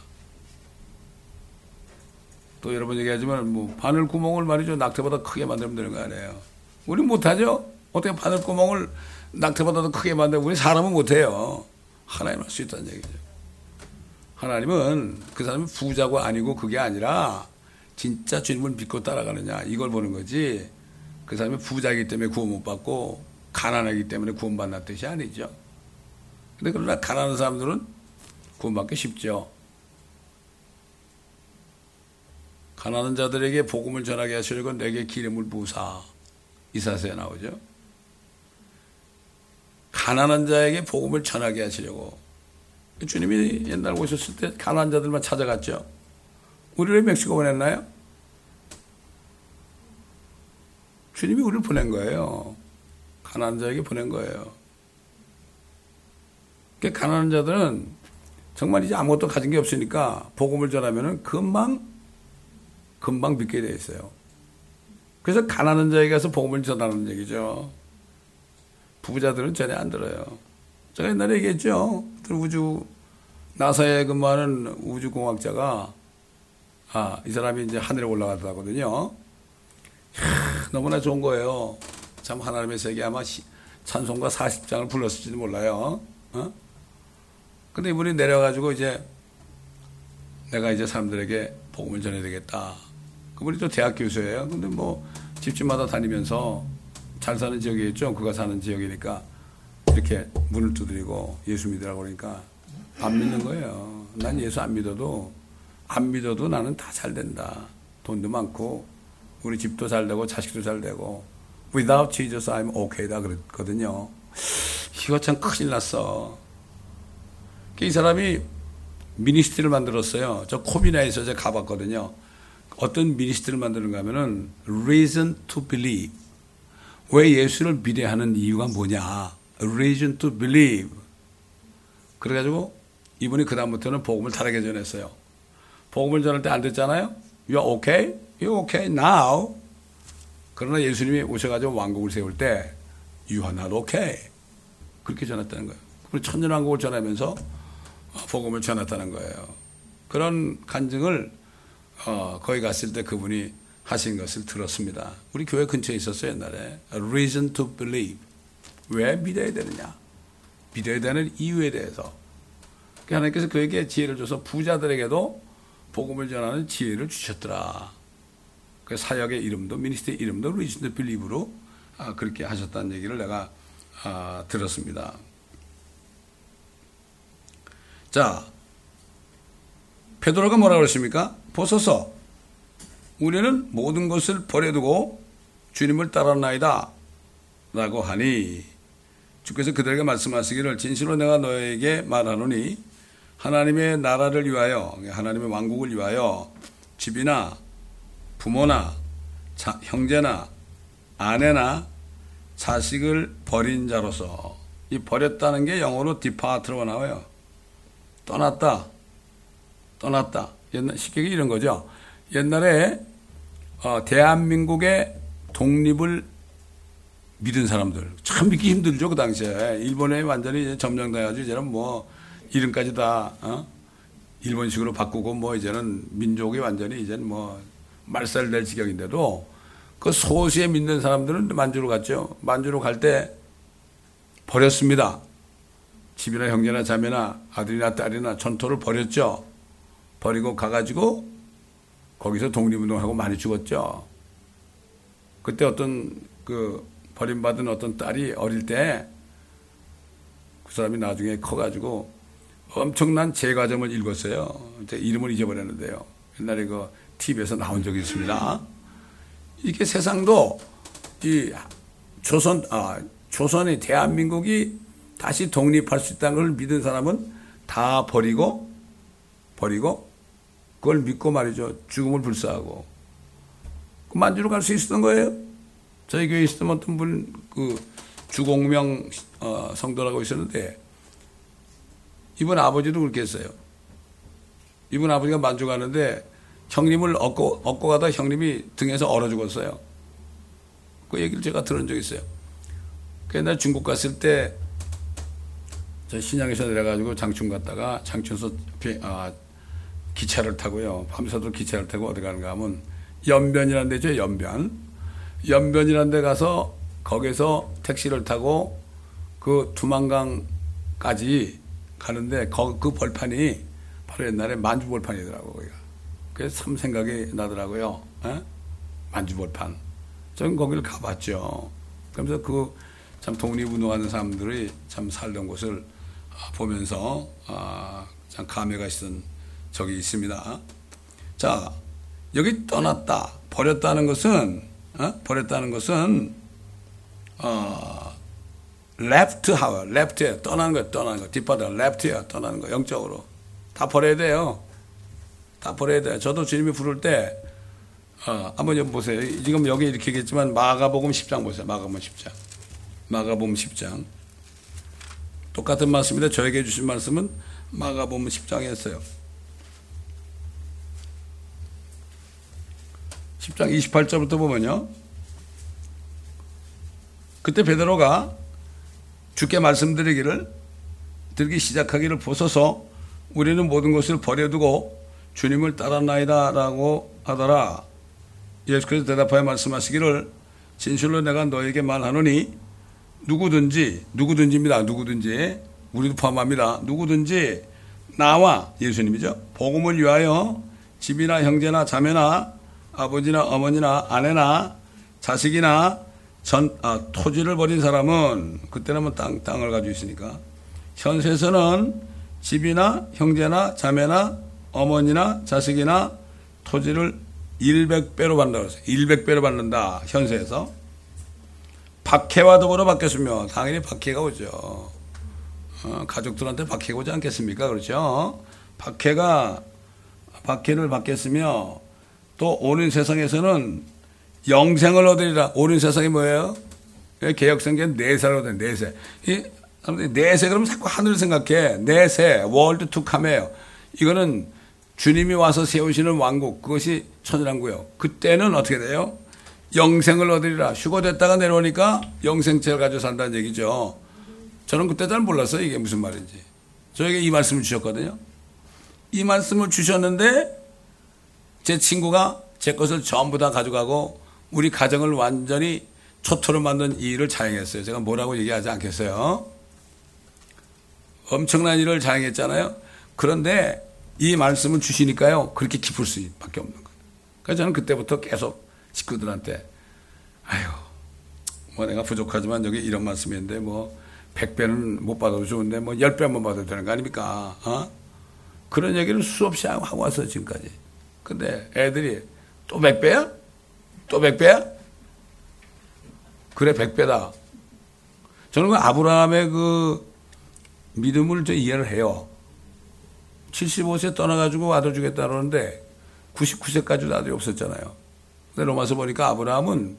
Speaker 1: 또 여러분 얘기하지만 뭐 바늘 구멍을 말이죠 낙태보다 크게 만들면 되는 거 아니에요. 우리 못하죠? 어떻게 바늘 구멍을 낙태보다 더 크게 만들고 우리 사람은 못해요. 하나님 할수 있다는 얘기죠. 하나님은 그 사람이 부자가 아니고 그게 아니라 진짜 주님을 믿고 따라가느냐 이걸 보는 거지 그 사람이 부자이기 때문에 구원 못 받고 가난하기 때문에 구원받는 뜻이 아니죠. 근데 그러나 가난한 사람들은 구원받기 쉽죠. 가난한 자들에게 복음을 전하게 하시려고 내게 기름을 부사 이사서에 나오죠. 가난한 자에게 복음을 전하게 하시려고 주님이 옛날 오셨을 때 가난한 자들만 찾아갔죠. 우리를 멕시코 보냈나요? 주님이 우리를 보낸 거예요. 가난한 자에게 보낸 거예요. 그 가난한 자들은 정말 이제 아무것도 가진 게 없으니까 복음을 전하면은 금방 금방 믿게 돼 있어요. 그래서 가난한 자에게 가서 복음을 전하는 얘기죠. 부자들은 전혀 안 들어요. 제가 옛날에 얘기했죠. 우주 나사에 근무하는 우주공학자가 아, 이 사람이 이제 하늘에 올라가더라거든요. 너무나 좋은 거예요. 참 하나님의 세계 아마 찬송가 40장을 불렀을지도 몰라요. 어? 근데 이분이 내려가지고 이제 내가 이제 사람들에게 복음을 전해야 되겠다. 그분이 또 대학 교수예요. 근데 뭐 집집마다 다니면서 잘 사는 지역이겠죠. 그가 사는 지역이니까 이렇게 문을 두드리고 예수 믿으라고 그러니까 안 믿는 거예요. 난 예수 안 믿어도 안 믿어도 나는 다 잘 된다. 돈도 많고 우리 집도 잘 되고 자식도 잘 되고 Without Jesus I'm okay다 그랬거든요. 이거 참 큰일 났어. 이 사람이 미니스트를 만들었어요. 저 코비나에서 제가 가봤거든요. 어떤 미니스트를 만드는가 하면은 reason to believe. 왜 예수를 믿어하는 이유가 뭐냐. reason to believe. 그래가지고 이분이 그 다음부터는 복음을 다르게 전했어요. 복음을 전할 때 안 됐잖아요. You're okay? You're okay now. 그러나 예수님이 오셔가지고 왕국을 세울 때 You are not okay. 그렇게 전했다는 거예요. 천년왕국을 전하면서 복음을 전했다는 거예요. 그런 간증을 어, 거기 갔을 때 그분이 하신 것을 들었습니다. 우리 교회 근처에 있었어요 옛날에. A reason to believe. 왜 믿어야 되느냐? 믿어야 되는 이유에 대해서. 하나님께서 그에게 지혜를 줘서 부자들에게도 복음을 전하는 지혜를 주셨더라. 그 사역의 이름도 미니스트의 이름도 reason to believe로 아, 그렇게 하셨다는 얘기를 내가 아, 들었습니다. 자, 베드로가 뭐라 그러십니까? 보소서 우리는 모든 것을 버려두고 주님을 따라나이다 라고 하니 주께서 그들에게 말씀하시기를 진실로 내가 너에게 말하노니 하나님의 나라를 위하여 하나님의 왕국을 위하여 집이나 부모나 자, 형제나 아내나 자식을 버린 자로서 이 버렸다는 게 영어로 디파트로 나와요. 떠났다. 떠났다. 옛날 쉽게 이런 거죠. 옛날에 어, 대한민국의 독립을 믿은 사람들. 참 믿기 힘들죠 그 당시에. 일본에 완전히 점령돼가지고 이제는 뭐 이름까지 다 어? 일본식으로 바꾸고 뭐 이제는 민족이 완전히 이제는 뭐 말살될 지경인데도 그 소수에 믿는 사람들은 만주로 갔죠. 만주로 갈 때 버렸습니다. 집이나 형제나 자매나 아들이나 딸이나 전토를 버렸죠. 버리고 가가지고 거기서 독립운동하고 많이 죽었죠 그때 어떤 그 버림받은 어떤 딸이 어릴 때 그 사람이 나중에 커가지고 엄청난 제과점을 읽었어요. 이름을 잊어버렸는데요. 옛날에 그 TV에서 나온 적이 있습니다. 이게 세상도 이 조선, 아, 조선이 대한민국이 다시 독립할 수 있다는 걸 믿은 사람은 다 버리고, 버리고, 그걸 믿고 말이죠. 죽음을 불사하고. 그 만주로 갈 수 있었던 거예요. 저희 교회에 있었던 어떤 분, 그, 주공명 어, 성도라고 있었는데, 이분 아버지도 그렇게 했어요. 이분 아버지가 만족하는데, 형님을 얻고, 얻고 가다 형님이 등에서 얼어 죽었어요. 그 얘기를 제가 들은 적이 있어요. 그 옛날 중국 갔을 때, 저 신양에서 내려가지고 장춘 갔다가 장춘에서 아, 기차를 타고요. 밤새도록 기차를 타고 어디 가는가 하면 연변이라는 데죠, 연변. 연변이라는 데 가서 거기서 택시를 타고 그 두만강까지 가는데 그 벌판이 바로 옛날에 만주벌판이더라고요. 그래서 참 생각이 나더라고요. 에? 만주벌판. 저는 거기를 가봤죠. 그러면서 그 참 독립운동하는 사람들이 참 살던 곳을 아, 보면서 아, 참 감회가 있었던 적이 있습니다. 자, 여기 떠났다, 버렸다는 것은 어? 버렸다는 것은 어, left 하워, left에 떠나는 거야, 떠나는 거. 뒷바다 left야, 떠나는 거. 영적으로 다 버려야 돼요. 다 버려야 돼요. 저도 주님이 부를 때 어, 한번 좀 보세요. 지금 여기 이렇게 얘기했지만 마가복음 10장 보세요. 마가복음 10장. 마가복음 10장. 똑같은 말씀인데 저에게 주신 말씀은 마가복음 10장이었어요. 10장 28절부터 보면요. 그때 베드로가 주께 말씀드리기를 들기 시작하기를 보소서 우리는 모든 것을 버려두고 주님을 따랐나이다라고 하더라. 예수께서 대답하여 말씀하시기를 진실로 내가 너에게 말하노니 누구든지 누구든지입니다. 누구든지 우리도 포함합니다. 누구든지 나와 예수님이죠. 복음을 위하여 집이나 형제나 자매나 아버지나 어머니나 아내나 자식이나 전, 아, 토지를 버린 사람은 그때는 뭐 땅, 땅을 가지고 있으니까 현세에서는 집이나 형제나 자매나 어머니나 자식이나 토지를 100배로 받는다 그랬어요. 100배로 받는다. 현세에서. 박해와 더불어 받겠으며 당연히 박해가 오죠. 어, 가족들한테 박해가 오지 않겠습니까? 그렇죠? 박해가 박해를 받겠으며 또 오는 세상에서는 영생을 얻으리라. 오는 세상이 뭐예요? 개혁성경 내세라고 돼, 내세. 이, 내세 그러면 자꾸 하늘을 생각해. 내세, world to come이에요. 이거는 주님이 와서 세우시는 왕국, 그것이 천년왕국이에요. 그때는 어떻게 돼요? 영생을 얻으리라. 휴거됐다가 내려오니까 영생체를 가지고 산다는 얘기죠. 저는 그때 잘 몰랐어요. 이게 무슨 말인지. 저에게 이 말씀을 주셨거든요. 이 말씀을 주셨는데 제 친구가 제 것을 전부 다 가져가고 우리 가정을 완전히 초토로 만든 이 일을 자행했어요. 제가 뭐라고 얘기하지 않겠어요. 엄청난 일을 자행했잖아요. 그런데 이 말씀을 주시니까요. 그렇게 기쁠 수밖에 없는 거예요. 그래서 저는 그때부터 계속 식구들한테 아유 뭐 내가 부족하지만 여기 이런 말씀인데 뭐 100배는 못 받아도 좋은데 뭐 10배만 받아도 되는 거 아닙니까? 어? 그런 얘기를 수없이 하고 왔어요 지금까지. 근데 애들이 또 100배야? 또 100배야? 그래 100배다. 저는 그 아브라함의 그 믿음을 저 이해를 해요. 75세 떠나가지고 아들 주겠다 그러는데 99세까지도 아들이 없었잖아요. 근데 로마서 보니까 아브라함은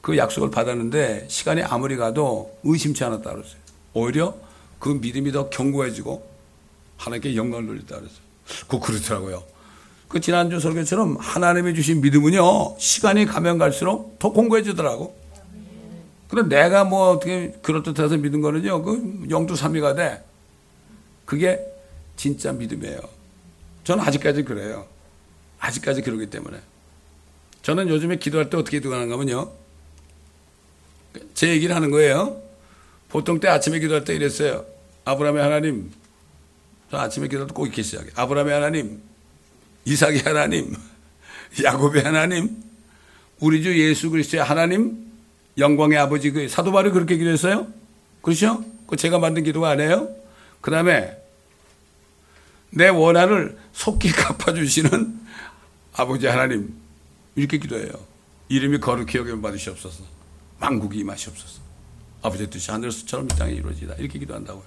Speaker 1: 그 약속을 받았는데 시간이 아무리 가도 의심치 않았다 그랬어요. 오히려 그 믿음이 더 견고해지고 하나님께 영광을 돌렸다 그랬어요. 그 그렇더라고요. 그 지난주 설교처럼 하나님이 주신 믿음은요 시간이 가면 갈수록 더 공고해지더라고. 그럼 내가 뭐 어떻게 그렇듯해서 믿은 거는요 그 영두삼위가 돼. 그게 진짜 믿음이에요. 저는 아직까지 그래요. 아직까지 그러기 때문에. 저는 요즘에 기도할 때 어떻게 기도하는가 하면요. 제 얘기를 하는 거예요. 보통 때 아침에 기도할 때 이랬어요. 아브라함의 하나님. 저 아침에 기도할 때 꼭 이렇게 시작해. 아브라함의 하나님. 이삭의 하나님. 야곱의 하나님. 우리 주 예수 그리스도의 하나님. 영광의 아버지 그 사도 바울이 그렇게 기도했어요? 그렇죠? 그 제가 만든 기도가 아니에요? 그 다음에 내 원한을 속히 갚아 주시는 아버지 하나님 이렇게 기도해요. 이름이 거룩히 여김 받으시옵소서. 만국이 임하시옵소서. 아버지의 뜻이 하늘에서처럼 이 땅에 이루어지다. 이렇게 기도한다고요.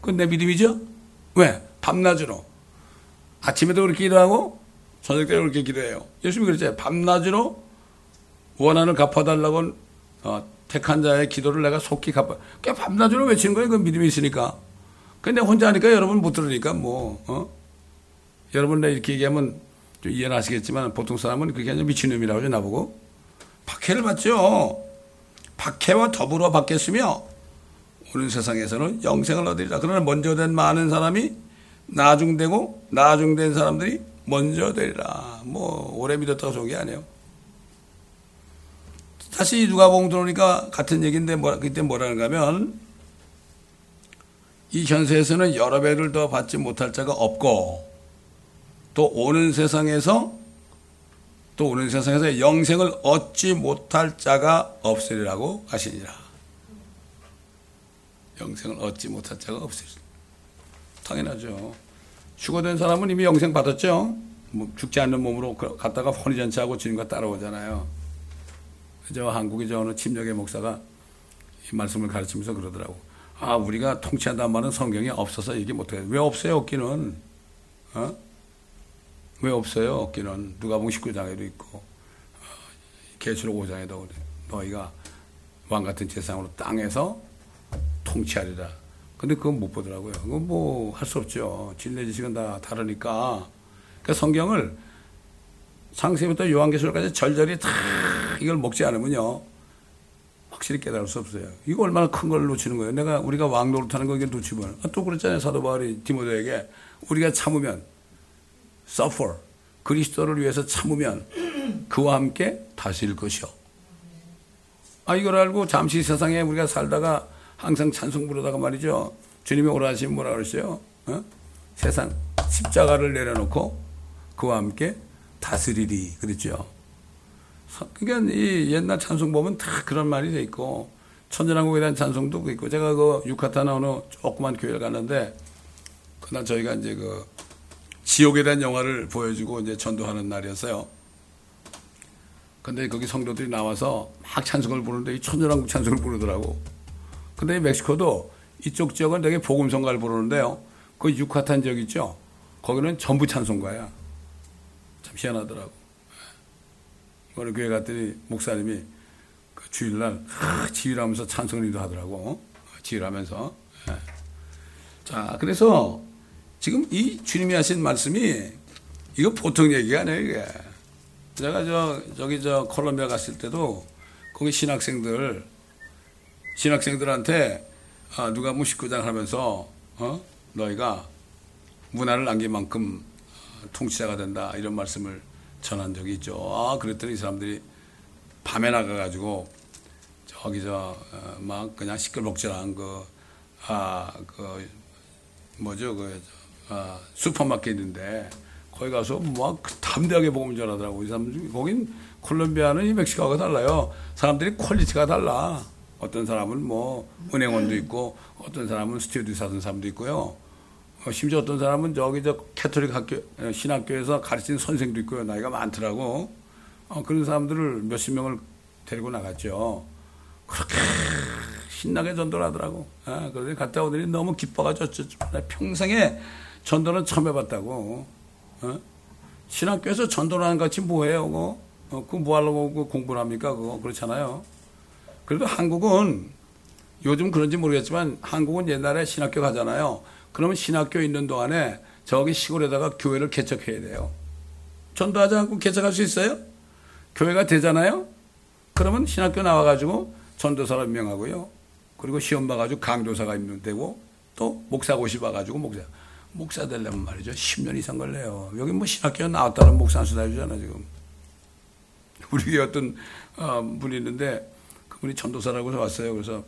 Speaker 1: 그건 내 믿음이죠? 왜? 밤낮으로. 아침에도 그렇게 기도하고 저녁 때도 그렇게 기도해요. 예수님이 그랬잖아요. 밤낮으로 원한을 갚아달라고 어, 택한 자의 기도를 내가 속히 갚아. 그냥 밤낮으로 외치는 거예요. 그 믿음이 있으니까. 근데 혼자 하니까 여러분 못 들으니까 뭐, 어? 여러분 내 이렇게 얘기하면 좀 이해는 하시겠지만 보통 사람은 그게 아니라 미친놈이라고 하죠, 나보고. 박해를 받죠. 박해와 더불어 받겠으며 오는 세상에서는 영생을 얻으리라. 그러나 먼저 된 많은 사람이 나중되고 나중된 사람들이 먼저 되리라. 뭐 오래 믿었다고 좋은 게 아니에요. 다시 누가복음 들어오니까 같은 얘기인데 뭐, 그때 뭐라는가 하면 이 현세에서는 여러 배를 더 받지 못할 자가 없고 또 오는 세상에서 또 오는 세상에서 영생을 얻지 못할 자가 없으리라고 하시니라. 영생을 얻지 못할 자가 없으리라. 당연하죠. 죽어든 사람은 이미 영생 받았죠. 뭐 죽지 않는 몸으로 갔다가 혼이잔치하고 주님과 따라오잖아요. 저 한국의 저 어느 침략의 목사가 이 말씀을 가르치면서 그러더라고. 아, 우리가 통치한다는 말은 성경에 없어서 얘기 못해. 왜 없어요, 없기는? 어? 왜 없어요? 없기는 누가복음 19장에도 있고 계시록 5장에도 그래. 너희가 왕 같은 재상으로 땅에서 통치하리라. 근데 그건 못 보더라고요. 그건 뭐 할 수 없죠. 진례 지식은 다 다르니까. 그러니까 성경을 상세부터 요한계시록까지 절절히 다 이걸 먹지 않으면요. 확실히 깨달을 수 없어요. 이거 얼마나 큰 걸 놓치는 거예요. 내가 우리가 왕 노릇 하는 거 이게 놓치면 아, 또 그랬잖아요. 사도 바울이 디모데에게 우리가 참으면 suffer 그리스도를 위해서 참으면 그와 함께 다스릴 것이요. 아 이걸 알고 잠시 세상에 우리가 살다가 항상 찬송 부르다가 말이죠. 주님이 오라 하시면 뭐라 그랬어요? 어? 세상 십자가를 내려놓고 그와 함께 다스리리 그랬죠. 그러니까 이 옛날 찬송 보면 다 그런 말이 돼 있고 천연왕국에 대한 찬송도 있고 제가 그 유카탄 어느 조그만 교회를 갔는데 그날 저희가 이제 그 지옥에 대한 영화를 보여주고 이제 전도하는 날이었어요. 근데 거기 성도들이 나와서 막 찬송을 부르는데 이 천연왕국 찬송을 부르더라고. 근데 멕시코도 이쪽 지역은 되게 복음성가를 부르는데요. 그 유카탄 지역 있죠? 거기는 전부 찬송가야. 참 희한하더라고. 어느 교회 갔더니 목사님이 그 주일날 지휘하면서 찬송을 하더라고. 지휘하면서. 예. 자, 그래서 지금 이 주님이 하신 말씀이 이거 보통 얘기가 아니에요, 이게. 제가 저, 저기 저 콜롬비아 갔을 때도 거기 신학생들, 신학생들한테 아, 누가 뭐 19장 하면서, 어? 너희가 문화를 남긴 만큼 어, 통치자가 된다. 이런 말씀을 전한 적이 있죠. 아, 그랬더니 이 사람들이 밤에 나가가지고 저기 저막 어, 그냥 시끌벅적한 그, 아, 그, 뭐죠, 그, 아, 슈퍼마켓인데 거기 가서 막 담대하게 복음 전하더라고. 이 사람들 거긴 콜롬비아는 이 멕시코가 달라요. 사람들이 quality가 달라. 어떤 사람은 뭐 은행원도 있고 어떤 사람은 스튜디오 하던 사람도 있고요. 어, 심지어 어떤 사람은 저기 저 캐톨릭 학교 어, 신학교에서 가르치는 선생도 있고요. 나이가 많더라고. 어, 그런 사람들을 몇십 명을 데리고 나갔죠. 그렇게 신나게 전도를 하더라고. 아, 그런데 갔다 오더니 너무 기뻐가지고 평생에 전도는 처음 해봤다고. 어? 신학교에서 전도를 하는 같이 뭐해요, 그거? 어, 그거 뭐 하려고 그 공부를 합니까, 그거? 그렇잖아요. 그래도 한국은 요즘 그런지 모르겠지만 한국은 옛날에 신학교 가잖아요. 그러면 신학교 있는 동안에 저기 시골에다가 교회를 개척해야 돼요. 전도하지 않고 개척할 수 있어요? 교회가 되잖아요? 그러면 신학교 나와가지고 전도사를 임명하고요. 그리고 시험 봐가지고 강조사가 임명되고 또 목사 고시 봐가지고 목사. 목사 되려면 말이죠. 10년 이상 걸려요. 여기 뭐 신학교 나왔다는 목사 수다 주잖아, 지금. 우리 어떤 어, 분이 있는데 그분이 전도사라고 왔어요. 그래서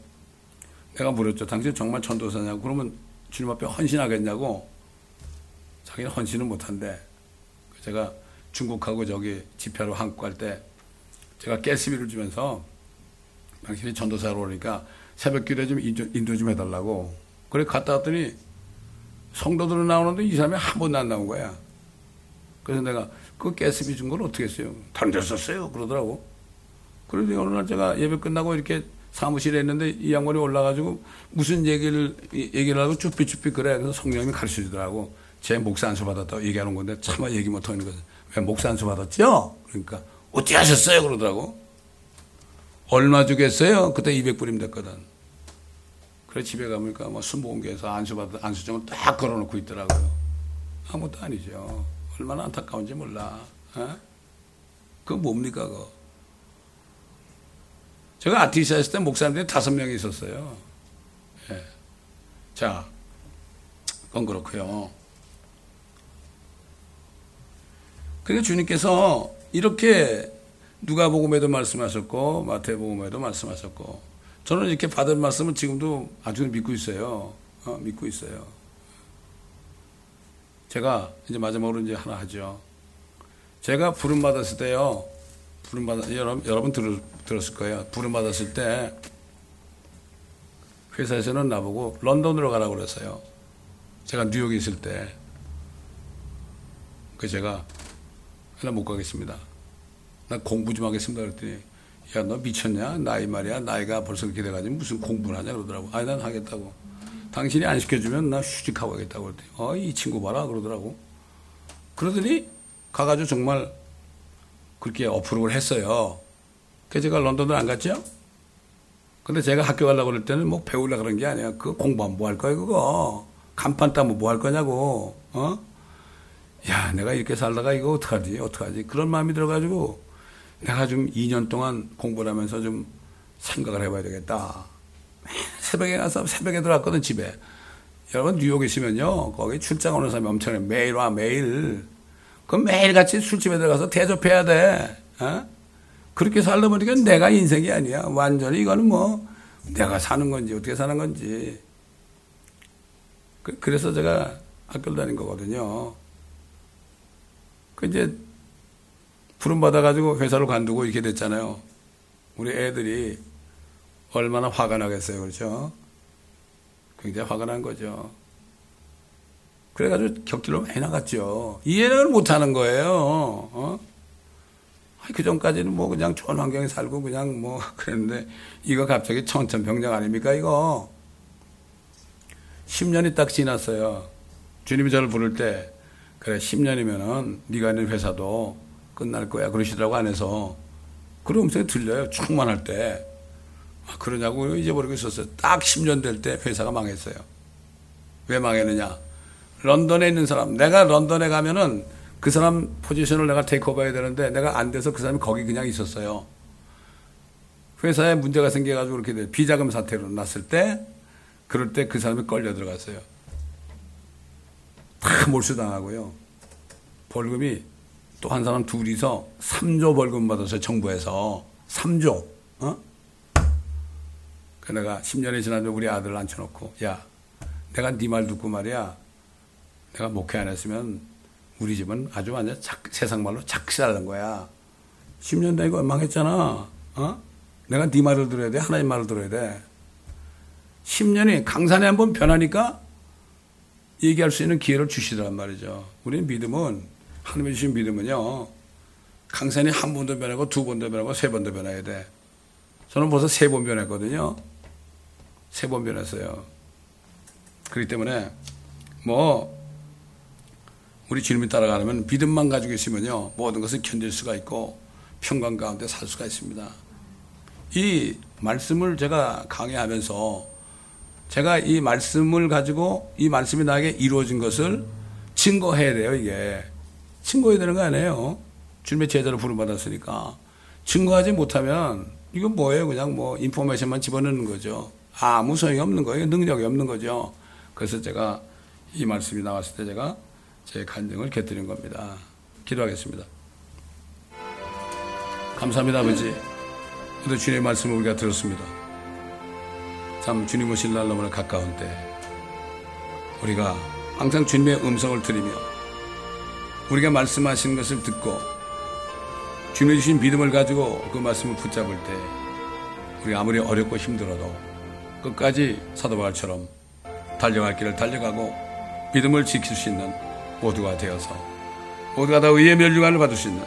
Speaker 1: 내가 물었죠. 당신 정말 전도사냐고. 그러면 주님 앞에 헌신하겠냐고. 자기는 헌신은 못한대. 제가 중국하고 저기 집회로 한국 갈 때 제가 가스비를 주면서 당신이 전도사로 오니까 새벽 기도에 좀 인도, 좀 해달라고. 그래 갔다 왔더니 성도들은 나오는데 이 사람이 한 번도 안 나온 거야. 그래서 내가 그 가스비 준걸 어떻게 했어요? 썼어요. 그러더라고. 그래도 어느 날 제가 예배 끝나고 이렇게 사무실에 있는데 이 양반이 올라가지고 무슨 얘기를, 얘기를 하고 쭈삐쭈삐 그래. 그래서 성령님이 가르쳐 주더라고. 제 목사 안수 받았다고 얘기하는 건데 차마 얘기 못 하는 거지. 왜 목사 안수 받았죠? 그러니까 어떻게 하셨어요? 그러더라고. 얼마 주겠어요? 그때 200불이면 됐거든. 그래 집에 가보니까 뭐 순복음교에서 안수받아 안수정을 딱 걸어놓고 있더라고요. 아무것도 아니죠. 얼마나 안타까운지 몰라. 에? 그거 뭡니까 그거. 제가 아티스 했을 때 목사님들이 다섯 명이 있었어요. 예. 자, 그건 그렇고요. 그러니까 주님께서 이렇게 누가복음에도 말씀하셨고 마태복음에도 말씀하셨고 저는 이렇게 받은 말씀은 지금도 아주 믿고 있어요. 어, 믿고 있어요. 제가 이제 마지막으로 이제 하나 하죠. 제가 부름 받았을 때요. 부름 받 여러분 여러분 들, 들었을 거예요. 부름 받았을 때 회사에서는 나보고 런던으로 가라고 그랬어요. 제가 뉴욕에 있을 때. 그 제가 나 못 가겠습니다. 나 공부 좀 하겠습니다. 그랬더니 야, 너 미쳤냐? 나이 말이야. 나이가 벌써 그렇게 돼가지고 무슨 공부를 하냐? 그러더라고. 아니, 난 하겠다고. 당신이 안 시켜주면 나 휴직하고 하겠다고 그랬더니 어, 이 친구 봐라. 그러더라고. 그러더니 가가지고 정말 그렇게 어프로를 했어요. 그래서 제가 런던을 안 갔죠? 근데 제가 학교 가려고 그럴 때는 뭐 배우려고 그런 게 아니야. 그거 공부하면 뭐 할 거야, 그거. 간판 따면 뭐 할 거냐고. 어? 야, 내가 이렇게 살다가 이거 어떡하지? 어떡하지? 그런 마음이 들어가지고 내가 좀 2년 동안 공부를 하면서 좀 생각을 해봐야 되겠다. 새벽에 가서 새벽에 들어왔거든, 집에. 여러분, 뉴욕에 있으면요, 거기 출장 오는 사람이 엄청나요. 매일 와, 매일. 그럼 매일같이 술집에 들어가서 대접해야 돼. 어? 그렇게 살다 보니까 내가 인생이 아니야. 완전히 이거는 뭐, 내가 사는 건지, 어떻게 사는 건지. 그, 그래서 제가 학교를 다닌 거거든요. 그 이제 부름 받아가지고 회사로 관두고 이렇게 됐잖아요. 우리 애들이 얼마나 화가 나겠어요. 그렇죠? 굉장히 화가 난 거죠. 그래가지고 격들로 많이 나갔죠. 이해를 못 하는 거예요. 어? 그 전까지는 뭐 그냥 좋은 환경에 살고 그냥 뭐 그랬는데 이거 갑자기 천천병력 아닙니까 이거 10년이 딱 지났어요. 주님이 저를 부를 때 그래 10년이면은 네가 있는 회사도 끝날 거야 그러시더라고 안에서 그런 음성이 들려요 충만할 때 아, 그러냐고 잊어버리고 있었어요 딱 10년 될 때 회사가 망했어요 왜 망했느냐 런던에 있는 사람 내가 런던에 가면은 그 사람 포지션을 내가 테이크오버 해야 되는데 내가 안 돼서 그 사람이 거기 그냥 있었어요 회사에 문제가 생겨가지고 그렇게 돼 비자금 사태로 났을 때 그럴 때 그 사람이 걸려 들어갔어요 다 몰수당하고요. 벌금이 또 한 사람 둘이서 3조 벌금 받았어요. 정부에서. 3조. 어? 그 내가 10년이 지나면 우리 아들 앉혀놓고 야 내가 네 말 듣고 말이야 내가 목회 안 했으면 우리 집은 아주 완전 작, 세상 말로 작살난 거야. 10년 되고 망했잖아. 어? 내가 네 말을 들어야 돼. 하나님 말을 들어야 돼. 10년이 강산에 한 번 변하니까 얘기할 수 있는 기회를 주시더란 말이죠. 우리는 믿음은 하나님이 주신 믿음은요. 강산이 한 번도 변하고 두 번도 변하고 세 번도 변해야 돼. 저는 벌써 세 번 변했거든요. 세 번 변했어요. 그렇기 때문에 뭐 우리 주님이 따라가려면 믿음만 가지고 있으면요 모든 것을 견딜 수가 있고 평강 가운데 살 수가 있습니다. 이 말씀을 제가 강의하면서 제가 이 말씀을 가지고 이 말씀이 나에게 이루어진 것을 증거해야 돼요, 이게. 증거해야 되는 거 아니에요. 주님의 제자로 부름받았으니까. 증거하지 못하면 이건 뭐예요? 그냥 뭐 인포메이션만 집어넣는 거죠. 아무 소용이 없는 거예요. 능력이 없는 거죠. 그래서 제가 이 말씀이 나왔을 때 제가 제 간증을 곁들인 겁니다. 기도하겠습니다. 감사합니다, 아버지. 오늘 주님의 말씀을 우리가 들었습니다. 참 주님 오실 날 너무나 가까운 때 우리가 항상 주님의 음성을 들으며 우리가 말씀하신 것을 듣고 주님이 주신 믿음을 가지고 그 말씀을 붙잡을 때 우리가 아무리 어렵고 힘들어도 끝까지 사도 바울처럼 달려갈 길을 달려가고 믿음을 지킬 수 있는 모두가 되어서 모두가 다 의의 멸류관을 받을 수 있는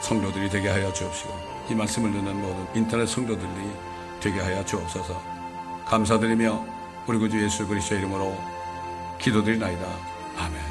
Speaker 1: 성도들이 되게 하여 주옵시고 이 말씀을 듣는 모든 인터넷 성도들이 되게 하여 주옵소서. 감사드리며 우리 구주 예수 그리스도의 이름으로 기도드리나이다. 아멘